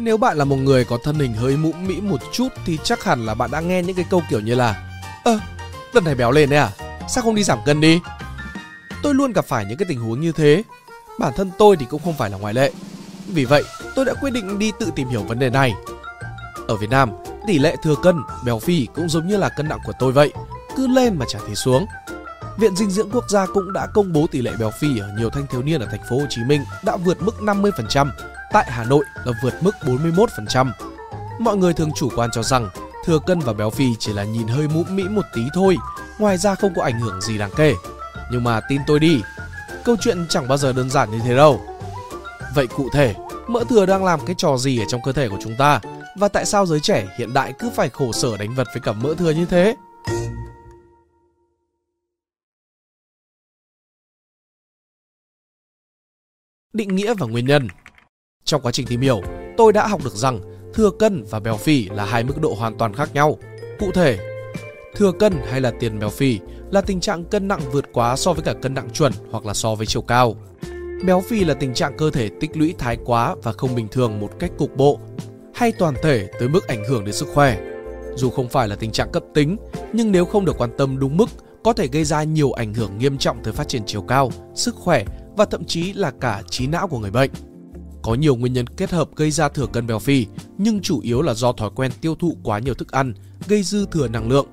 Nếu bạn là một người có thân hình hơi mũm mĩ một chút thì chắc hẳn là bạn đã nghe những cái câu kiểu như là Ơ, à, lần này béo lên đấy à? Sao không đi giảm cân đi? Tôi luôn gặp phải những cái tình huống như thế. Bản thân tôi thì cũng không phải là ngoại lệ. Vì vậy, tôi đã quyết định đi tự tìm hiểu vấn đề này. Ở Việt Nam, tỷ lệ thừa cân, béo phì cũng giống như là cân nặng của tôi vậy, cứ lên mà chả thấy xuống. Viện Dinh dưỡng Quốc gia cũng đã công bố tỷ lệ béo phì ở nhiều thanh thiếu niên ở thành phố Hồ Chí Minh đã vượt mức 50%, tại Hà Nội là vượt mức 41%. Mọi người thường chủ quan cho rằng thừa cân và béo phì chỉ là nhìn hơi mũm mĩ một tí thôi, ngoài ra không có ảnh hưởng gì đáng kể. Nhưng mà tin tôi đi, câu chuyện chẳng bao giờ đơn giản như thế đâu. Vậy cụ thể, mỡ thừa đang làm cái trò gì ở trong cơ thể của chúng ta và tại sao giới trẻ hiện đại cứ phải khổ sở đánh vật với cả mỡ thừa như thế? Định nghĩa và nguyên nhân trong quá trình tìm hiểu, tôi đã học được rằng thừa cân và béo phì là hai mức độ hoàn toàn khác nhau. Cụ thể, thừa cân hay là tiền béo phì là tình trạng cân nặng vượt quá so với cả cân nặng chuẩn hoặc là so với chiều cao. Béo phì là tình trạng cơ thể tích lũy thái quá và không bình thường một cách cục bộ hay toàn thể tới mức ảnh hưởng đến sức khỏe. Dù không phải là tình trạng cấp tính, nhưng nếu không được quan tâm đúng mức, có thể gây ra nhiều ảnh hưởng nghiêm trọng tới phát triển chiều cao, sức khỏe và thậm chí là cả trí não của người bệnh. Có nhiều nguyên nhân kết hợp gây ra thừa cân béo phì, nhưng chủ yếu là do thói quen tiêu thụ quá nhiều thức ăn, gây dư thừa năng lượng.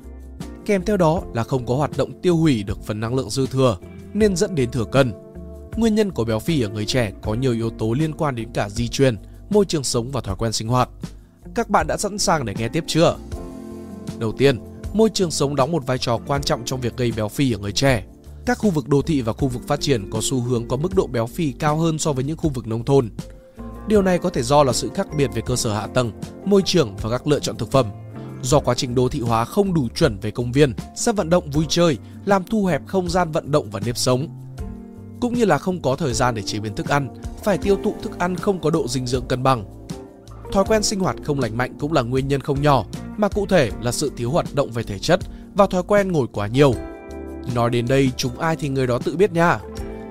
Kèm theo đó là không có hoạt động tiêu hủy được phần năng lượng dư thừa, nên dẫn đến thừa cân. Nguyên nhân của béo phì ở người trẻ có nhiều yếu tố liên quan đến cả di truyền, môi trường sống và thói quen sinh hoạt. Các bạn đã sẵn sàng để nghe tiếp chưa? Đầu tiên, môi trường sống đóng một vai trò quan trọng trong việc gây béo phì ở người trẻ. Các khu vực đô thị và khu vực phát triển có xu hướng có mức độ béo phì cao hơn so với những khu vực nông thôn. Điều này có thể do là sự khác biệt về cơ sở hạ tầng, môi trường và các lựa chọn thực phẩm. Do quá trình đô thị hóa không đủ chuẩn về công viên, sân vận động vui chơi, làm thu hẹp không gian vận động và nếp sống. Cũng như là không có thời gian để chế biến thức ăn, phải tiêu thụ thức ăn không có độ dinh dưỡng cân bằng. Thói quen sinh hoạt không lành mạnh cũng là nguyên nhân không nhỏ, mà cụ thể là sự thiếu hoạt động về thể chất và thói quen ngồi quá nhiều. Nói đến đây chúng ai thì người đó tự biết nha.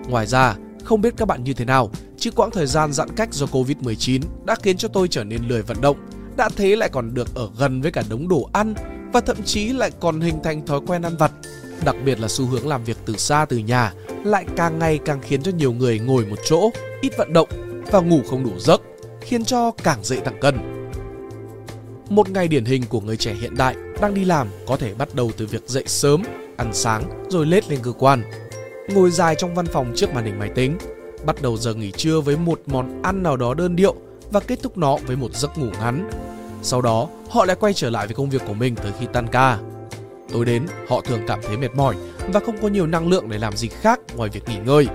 Ngoài ra, không biết các bạn như thế nào, chứ quãng thời gian giãn cách do Covid-19 đã khiến cho tôi trở nên lười vận động, đã thế lại còn được ở gần với cả đống đồ ăn và thậm chí lại còn hình thành thói quen ăn vặt. Đặc biệt là xu hướng làm việc từ xa từ nhà lại càng ngày càng khiến cho nhiều người ngồi một chỗ, ít vận động và ngủ không đủ giấc, khiến cho càng dễ tăng cân. Một ngày điển hình của người trẻ hiện đại đang đi làm có thể bắt đầu từ việc dậy sớm, ăn sáng rồi lết lên cơ quan. Ngồi dài trong văn phòng trước màn hình máy tính, bắt đầu giờ nghỉ trưa với một món ăn nào đó đơn điệu và kết thúc nó với một giấc ngủ ngắn. Sau đó, họ lại quay trở lại với công việc của mình tới khi tan ca. Tối đến, họ thường cảm thấy mệt mỏi và không có nhiều năng lượng để làm gì khác ngoài việc nghỉ ngơi.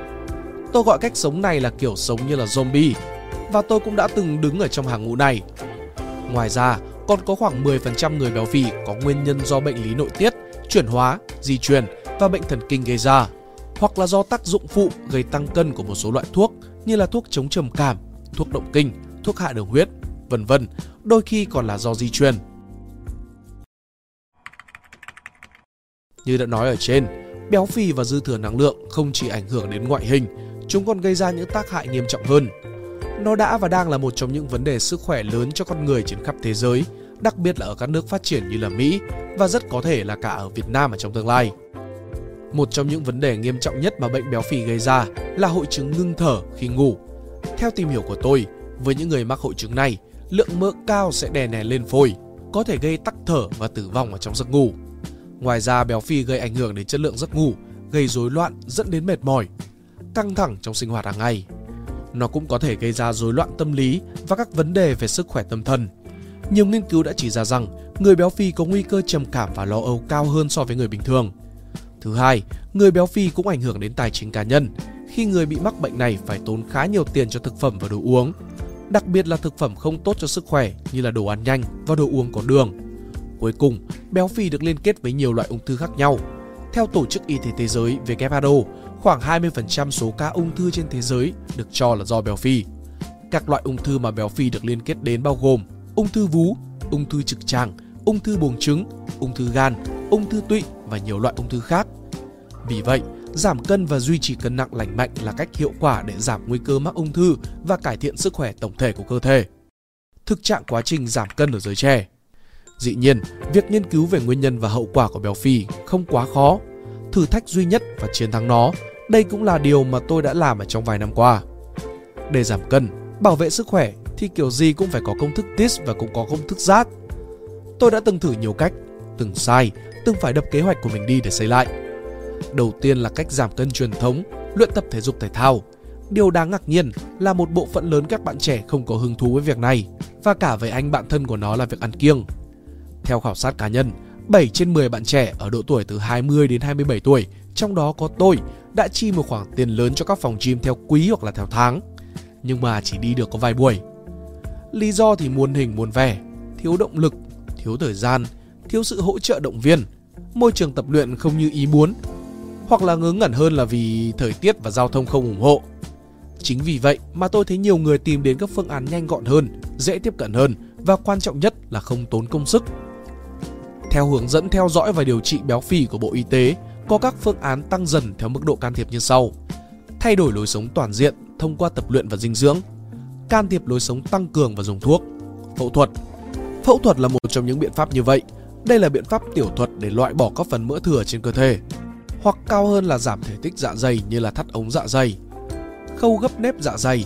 Tôi gọi cách sống này là kiểu sống như là zombie và tôi cũng đã từng đứng ở trong hàng ngũ này. Ngoài ra, còn có khoảng 10% người béo phì có nguyên nhân do bệnh lý nội tiết, chuyển hóa, di truyền và bệnh thần kinh gây ra, hoặc là do tác dụng phụ gây tăng cân của một số loại thuốc như là thuốc chống trầm cảm, thuốc động kinh, thuốc hạ đường huyết, vân vân, đôi khi còn là do di truyền. Như đã nói ở trên, béo phì và dư thừa năng lượng không chỉ ảnh hưởng đến ngoại hình, chúng còn gây ra những tác hại nghiêm trọng hơn. Nó đã và đang là một trong những vấn đề sức khỏe lớn cho con người trên khắp thế giới, đặc biệt là ở các nước phát triển như là Mỹ và rất có thể là cả ở Việt Nam ở trong tương lai. Một trong những vấn đề nghiêm trọng nhất mà bệnh béo phì gây ra là hội chứng ngưng thở khi ngủ. Theo tìm hiểu của tôi, với những người mắc hội chứng này, lượng mỡ cao sẽ đè nén lên phổi, có thể gây tắc thở và tử vong ở trong giấc ngủ. Ngoài ra béo phì gây ảnh hưởng đến chất lượng giấc ngủ, gây rối loạn dẫn đến mệt mỏi, căng thẳng trong sinh hoạt hàng ngày. Nó cũng có thể gây ra rối loạn tâm lý và các vấn đề về sức khỏe tâm thần. Nhiều nghiên cứu đã chỉ ra rằng người béo phì có nguy cơ trầm cảm và lo âu cao hơn so với người bình thường. Thứ hai, người béo phì cũng ảnh hưởng đến tài chính cá nhân khi người bị mắc bệnh này phải tốn khá nhiều tiền cho thực phẩm và đồ uống, đặc biệt là thực phẩm không tốt cho sức khỏe như là đồ ăn nhanh và đồ uống có đường. Cuối cùng, béo phì được liên kết với nhiều loại ung thư khác nhau. Theo Tổ chức Y tế Thế giới WHO, khoảng 20% số ca ung thư trên thế giới được cho là do béo phì. Các loại ung thư mà béo phì được liên kết đến bao gồm ung thư vú, ung thư trực tràng, ung thư buồng trứng, ung thư gan, ung thư tụy và nhiều loại ung thư khác. Vì vậy, giảm cân và duy trì cân nặng lành mạnh là cách hiệu quả để giảm nguy cơ mắc ung thư và cải thiện sức khỏe tổng thể của cơ thể. thực trạng quá trình giảm cân ở giới trẻ. Dĩ nhiên, việc nghiên cứu về nguyên nhân và hậu quả của béo phì không quá khó. Thử thách duy nhất và chiến thắng nó, đây cũng là điều mà tôi đã làm ở trong vài năm qua. Để giảm cân, bảo vệ sức khỏe thì kiểu gì cũng phải có công thức TIS và cũng có công thức giác. Tôi đã từng thử nhiều cách, từng sai, từng phải đập kế hoạch của mình đi để xây lại. Đầu tiên là cách giảm cân truyền thống, luyện tập thể dục thể thao. Điều đáng ngạc nhiên là một bộ phận lớn các bạn trẻ không có hứng thú với việc này và cả với anh bạn thân của nó là việc ăn kiêng. Theo khảo sát cá nhân, 7 trên 10 bạn trẻ ở độ tuổi từ 20 đến 27 tuổi, trong đó có tôi, đã chi một khoản tiền lớn cho các phòng gym theo quý hoặc là theo tháng. Nhưng mà chỉ đi được có vài buổi. Lý do thì muôn hình muôn vẻ, thiếu động lực, thiếu thời gian, thiếu sự hỗ trợ động viên, môi trường tập luyện không như ý muốn, hoặc là ngớ ngẩn hơn là vì thời tiết và giao thông không ủng hộ. Chính vì vậy mà tôi thấy nhiều người tìm đến các phương án nhanh gọn hơn, dễ tiếp cận hơn và quan trọng nhất là không tốn công sức. Theo hướng dẫn theo dõi và điều trị béo phì của Bộ Y tế, có các phương án tăng dần theo mức độ can thiệp như sau. Thay đổi lối sống toàn diện thông qua tập luyện và dinh dưỡng. Can thiệp lối sống tăng cường và dùng thuốc. Phẫu thuật. Phẫu thuật là một trong những biện pháp như vậy. Đây là biện pháp tiểu thuật để loại bỏ các phần mỡ thừa trên cơ thể. Hoặc cao hơn là giảm thể tích dạ dày như là thắt ống dạ dày. Khâu gấp nếp dạ dày,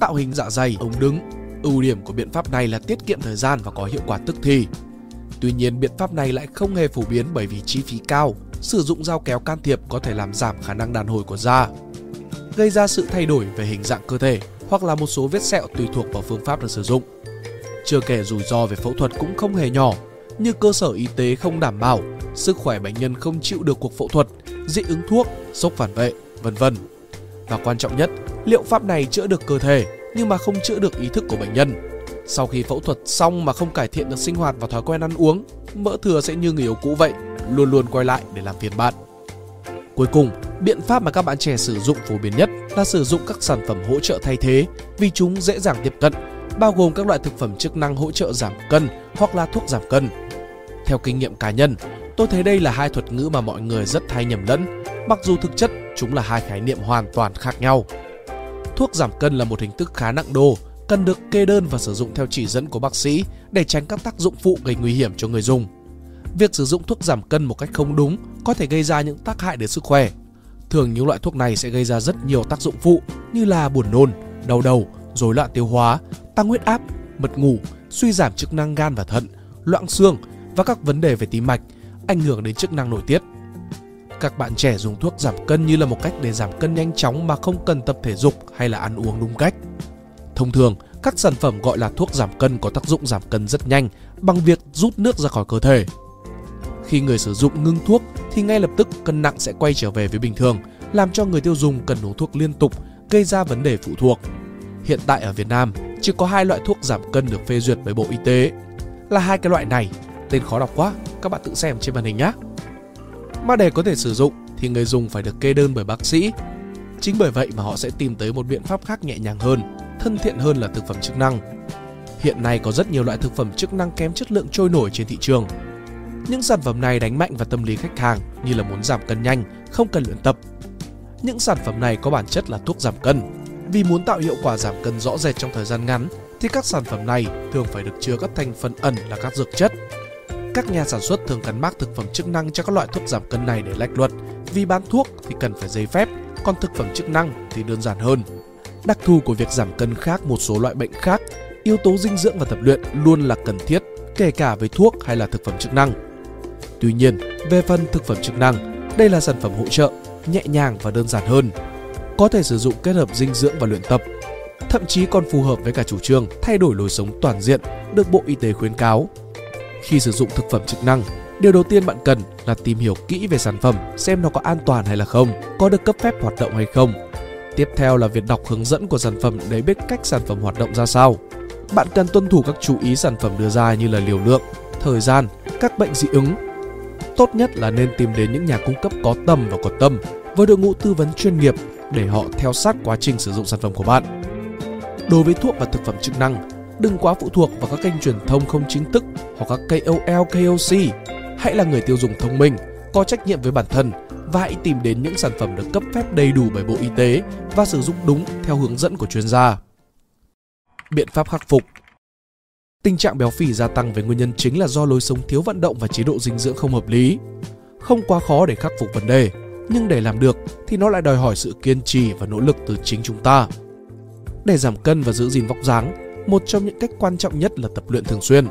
tạo hình dạ dày ống đứng. Ưu điểm của biện pháp này là tiết kiệm thời gian và có hiệu quả tức thì. Tuy nhiên biện pháp này lại không hề phổ biến bởi vì chi phí cao, sử dụng dao kéo can thiệp có thể làm giảm khả năng đàn hồi của da, gây ra sự thay đổi về hình dạng cơ thể hoặc là một số vết sẹo tùy thuộc vào phương pháp được sử dụng. Chưa kể rủi ro về phẫu thuật cũng không hề nhỏ, như cơ sở y tế không đảm bảo, sức khỏe bệnh nhân không chịu được cuộc phẫu thuật, dị ứng thuốc, sốc phản vệ, vân vân. Và quan trọng nhất, liệu pháp này chữa được cơ thể nhưng mà không chữa được ý thức của bệnh nhân. Sau khi phẫu thuật xong mà không cải thiện được sinh hoạt và thói quen ăn uống, mỡ thừa sẽ như người yêu cũ vậy, luôn luôn quay lại để làm phiền bạn. Cuối cùng, biện pháp mà các bạn trẻ sử dụng phổ biến nhất là sử dụng các sản phẩm hỗ trợ thay thế vì chúng dễ dàng tiếp cận, bao gồm các loại thực phẩm chức năng hỗ trợ giảm cân hoặc là thuốc giảm cân. Theo kinh nghiệm cá nhân, tôi thấy đây là hai thuật ngữ mà mọi người rất hay nhầm lẫn, mặc dù thực chất chúng là hai khái niệm hoàn toàn khác nhau. Thuốc giảm cân là một hình thức khá nặng đô, cần được kê đơn và sử dụng theo chỉ dẫn của bác sĩ để tránh các tác dụng phụ gây nguy hiểm cho người dùng. Việc sử dụng thuốc giảm cân một cách không đúng có thể gây ra những tác hại đến sức khỏe. Thường những loại thuốc này sẽ gây ra rất nhiều tác dụng phụ như là buồn nôn, đau đầu, rối loạn tiêu hóa, tăng huyết áp, mật ngủ, suy giảm chức năng gan và thận, loãng xương và các vấn đề về tim mạch, ảnh hưởng đến chức năng nội tiết. Các bạn trẻ dùng thuốc giảm cân như là một cách để giảm cân nhanh chóng mà không cần tập thể dục hay là ăn uống đúng cách. Thông thường, các sản phẩm gọi là thuốc giảm cân có tác dụng giảm cân rất nhanh bằng việc rút nước ra khỏi cơ thể. Khi người sử dụng ngưng thuốc thì ngay lập tức cân nặng sẽ quay trở về với bình thường, làm cho người tiêu dùng cần uống thuốc liên tục, gây ra vấn đề phụ thuộc. Hiện tại ở Việt Nam, chỉ có hai loại thuốc giảm cân được phê duyệt bởi Bộ Y tế. Là hai cái loại này, tên khó đọc quá, các bạn tự xem trên màn hình nhé. Mà để có thể sử dụng thì người dùng phải được kê đơn bởi bác sĩ. Chính bởi vậy mà họ sẽ tìm tới một biện pháp khác nhẹ nhàng hơn, thân thiện hơn là thực phẩm chức năng. Hiện nay có rất nhiều loại thực phẩm chức năng kém chất lượng trôi nổi trên thị trường. Những sản phẩm này đánh mạnh vào tâm lý khách hàng như là muốn giảm cân nhanh, không cần luyện tập. Những sản phẩm này có bản chất là thuốc giảm cân. Vì muốn tạo hiệu quả giảm cân rõ rệt trong thời gian ngắn thì các sản phẩm này thường phải được chứa các thành phần ẩn là các dược chất. Các nhà sản xuất thường gắn mác thực phẩm chức năng cho các loại thuốc giảm cân này để lách luật, vì bán thuốc thì cần phải giấy phép, còn thực phẩm chức năng thì đơn giản hơn. Đặc thù của việc giảm cân khác một số loại bệnh khác, yếu tố dinh dưỡng và tập luyện luôn là cần thiết, kể cả với thuốc hay là thực phẩm chức năng. Tuy nhiên, về phần thực phẩm chức năng, đây là sản phẩm hỗ trợ, nhẹ nhàng và đơn giản hơn. Có thể sử dụng kết hợp dinh dưỡng và luyện tập. Thậm chí còn phù hợp với cả chủ trương thay đổi lối sống toàn diện được Bộ Y tế khuyến cáo. Khi sử dụng thực phẩm chức năng, điều đầu tiên bạn cần là tìm hiểu kỹ về sản phẩm xem nó có an toàn hay là không, có được cấp phép hoạt động hay không Tiếp theo là việc đọc hướng dẫn của sản phẩm để biết cách sản phẩm hoạt động ra sao. Bạn cần tuân thủ các chú ý sản phẩm đưa ra như là liều lượng, thời gian, các bệnh dị ứng. Tốt nhất là nên tìm đến những nhà cung cấp có tầm và có tâm với đội ngũ tư vấn chuyên nghiệp để họ theo sát quá trình sử dụng sản phẩm của bạn. Đối với thuốc và thực phẩm chức năng, đừng quá phụ thuộc vào các kênh truyền thông không chính thức hoặc các KOL, KOC. Hãy là người tiêu dùng thông minh, có trách nhiệm với bản thân và hãy tìm đến những sản phẩm được cấp phép đầy đủ bởi Bộ Y tế và sử dụng đúng theo hướng dẫn của chuyên gia. Biện pháp khắc phục Tình trạng béo phì gia tăng với nguyên nhân chính là do lối sống thiếu vận động và chế độ dinh dưỡng không hợp lý. Không quá khó để khắc phục vấn đề, nhưng để làm được thì nó lại đòi hỏi sự kiên trì và nỗ lực từ chính chúng ta. Để giảm cân và giữ gìn vóc dáng, một trong những cách quan trọng nhất là tập luyện thường xuyên.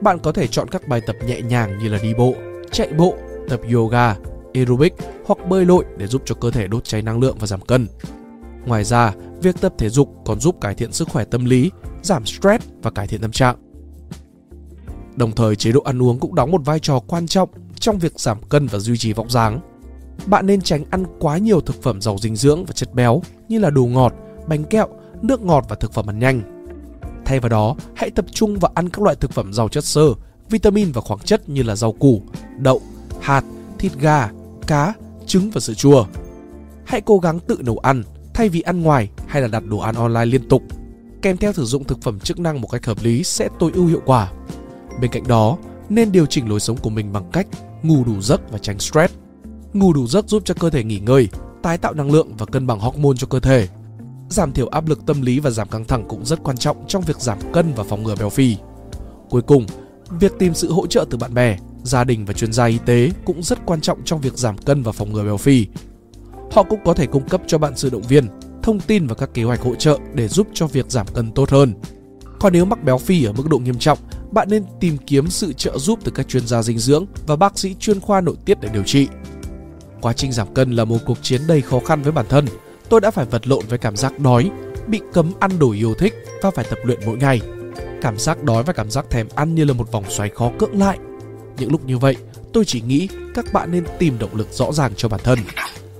Bạn có thể chọn các bài tập nhẹ nhàng như là đi bộ, chạy bộ, tập yoga, aerobic hoặc bơi lội để giúp cho cơ thể đốt cháy năng lượng và giảm cân. Ngoài ra, việc tập thể dục còn giúp cải thiện sức khỏe tâm lý, giảm stress và cải thiện tâm trạng. Đồng thời, chế độ ăn uống cũng đóng một vai trò quan trọng trong việc giảm cân và duy trì vóc dáng. Bạn nên tránh ăn quá nhiều thực phẩm giàu dinh dưỡng và chất béo như là đồ ngọt, bánh kẹo, nước ngọt và thực phẩm ăn nhanh. Thay vào đó, hãy tập trung vào ăn các loại thực phẩm giàu chất xơ, vitamin và khoáng chất như là rau củ, đậu, hạt, thịt gà, cá, trứng và sữa chua. Hãy cố gắng tự nấu ăn thay vì ăn ngoài hay là đặt đồ ăn online liên tục. Kèm theo sử dụng thực phẩm chức năng một cách hợp lý sẽ tối ưu hiệu quả. Bên cạnh đó, nên điều chỉnh lối sống của mình bằng cách ngủ đủ giấc và tránh stress. Ngủ đủ giấc giúp cho cơ thể nghỉ ngơi, tái tạo năng lượng và cân bằng hormone cho cơ thể. Giảm thiểu áp lực tâm lý và giảm căng thẳng cũng rất quan trọng trong việc giảm cân và phòng ngừa béo phì. Cuối cùng, việc tìm sự hỗ trợ từ bạn bè, gia đình và chuyên gia y tế cũng rất quan trọng trong việc giảm cân và phòng ngừa béo phì. Họ cũng có thể cung cấp cho bạn sự động viên, thông tin và các kế hoạch hỗ trợ để giúp cho việc giảm cân tốt hơn. Còn nếu mắc béo phì ở mức độ nghiêm trọng, bạn nên tìm kiếm sự trợ giúp từ các chuyên gia dinh dưỡng và bác sĩ chuyên khoa nội tiết để điều trị. Quá trình giảm cân là một cuộc chiến đầy khó khăn với bản thân. Tôi đã phải vật lộn với cảm giác đói, bị cấm ăn đồ yêu thích và phải tập luyện mỗi ngày. Cảm giác đói và cảm giác thèm ăn như là một vòng xoáy khó cưỡng lại. Những lúc như vậy, tôi chỉ nghĩ các bạn nên tìm động lực rõ ràng cho bản thân.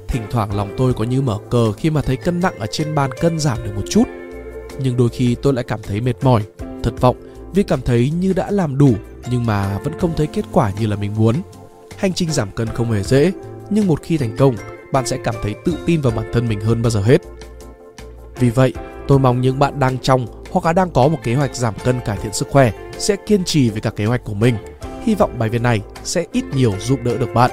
Thỉnh thoảng lòng tôi có như mở cờ khi mà thấy cân nặng ở trên bàn cân giảm được một chút. Nhưng đôi khi tôi lại cảm thấy mệt mỏi, thất vọng vì cảm thấy như đã làm đủ nhưng mà vẫn không thấy kết quả như là mình muốn. Hành trình giảm cân không hề dễ, nhưng một khi thành công, bạn sẽ cảm thấy tự tin vào bản thân mình hơn bao giờ hết. Vì vậy, tôi mong những bạn đang trong hoặc là đang có một kế hoạch giảm cân cải thiện sức khỏe sẽ kiên trì với cả kế hoạch của mình. Hy vọng bài viết này sẽ ít nhiều giúp đỡ được bạn.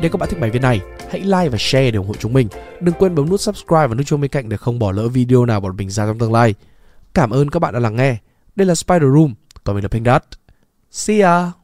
Nếu các bạn thích bài viết này, hãy like và share để ủng hộ chúng mình. Đừng quên bấm nút subscribe và nút chuông bên cạnh để không bỏ lỡ video nào bọn mình ra trong tương lai. Cảm ơn các bạn đã lắng nghe. Đây là Spider Room, còn mình là Pink Dot. See ya!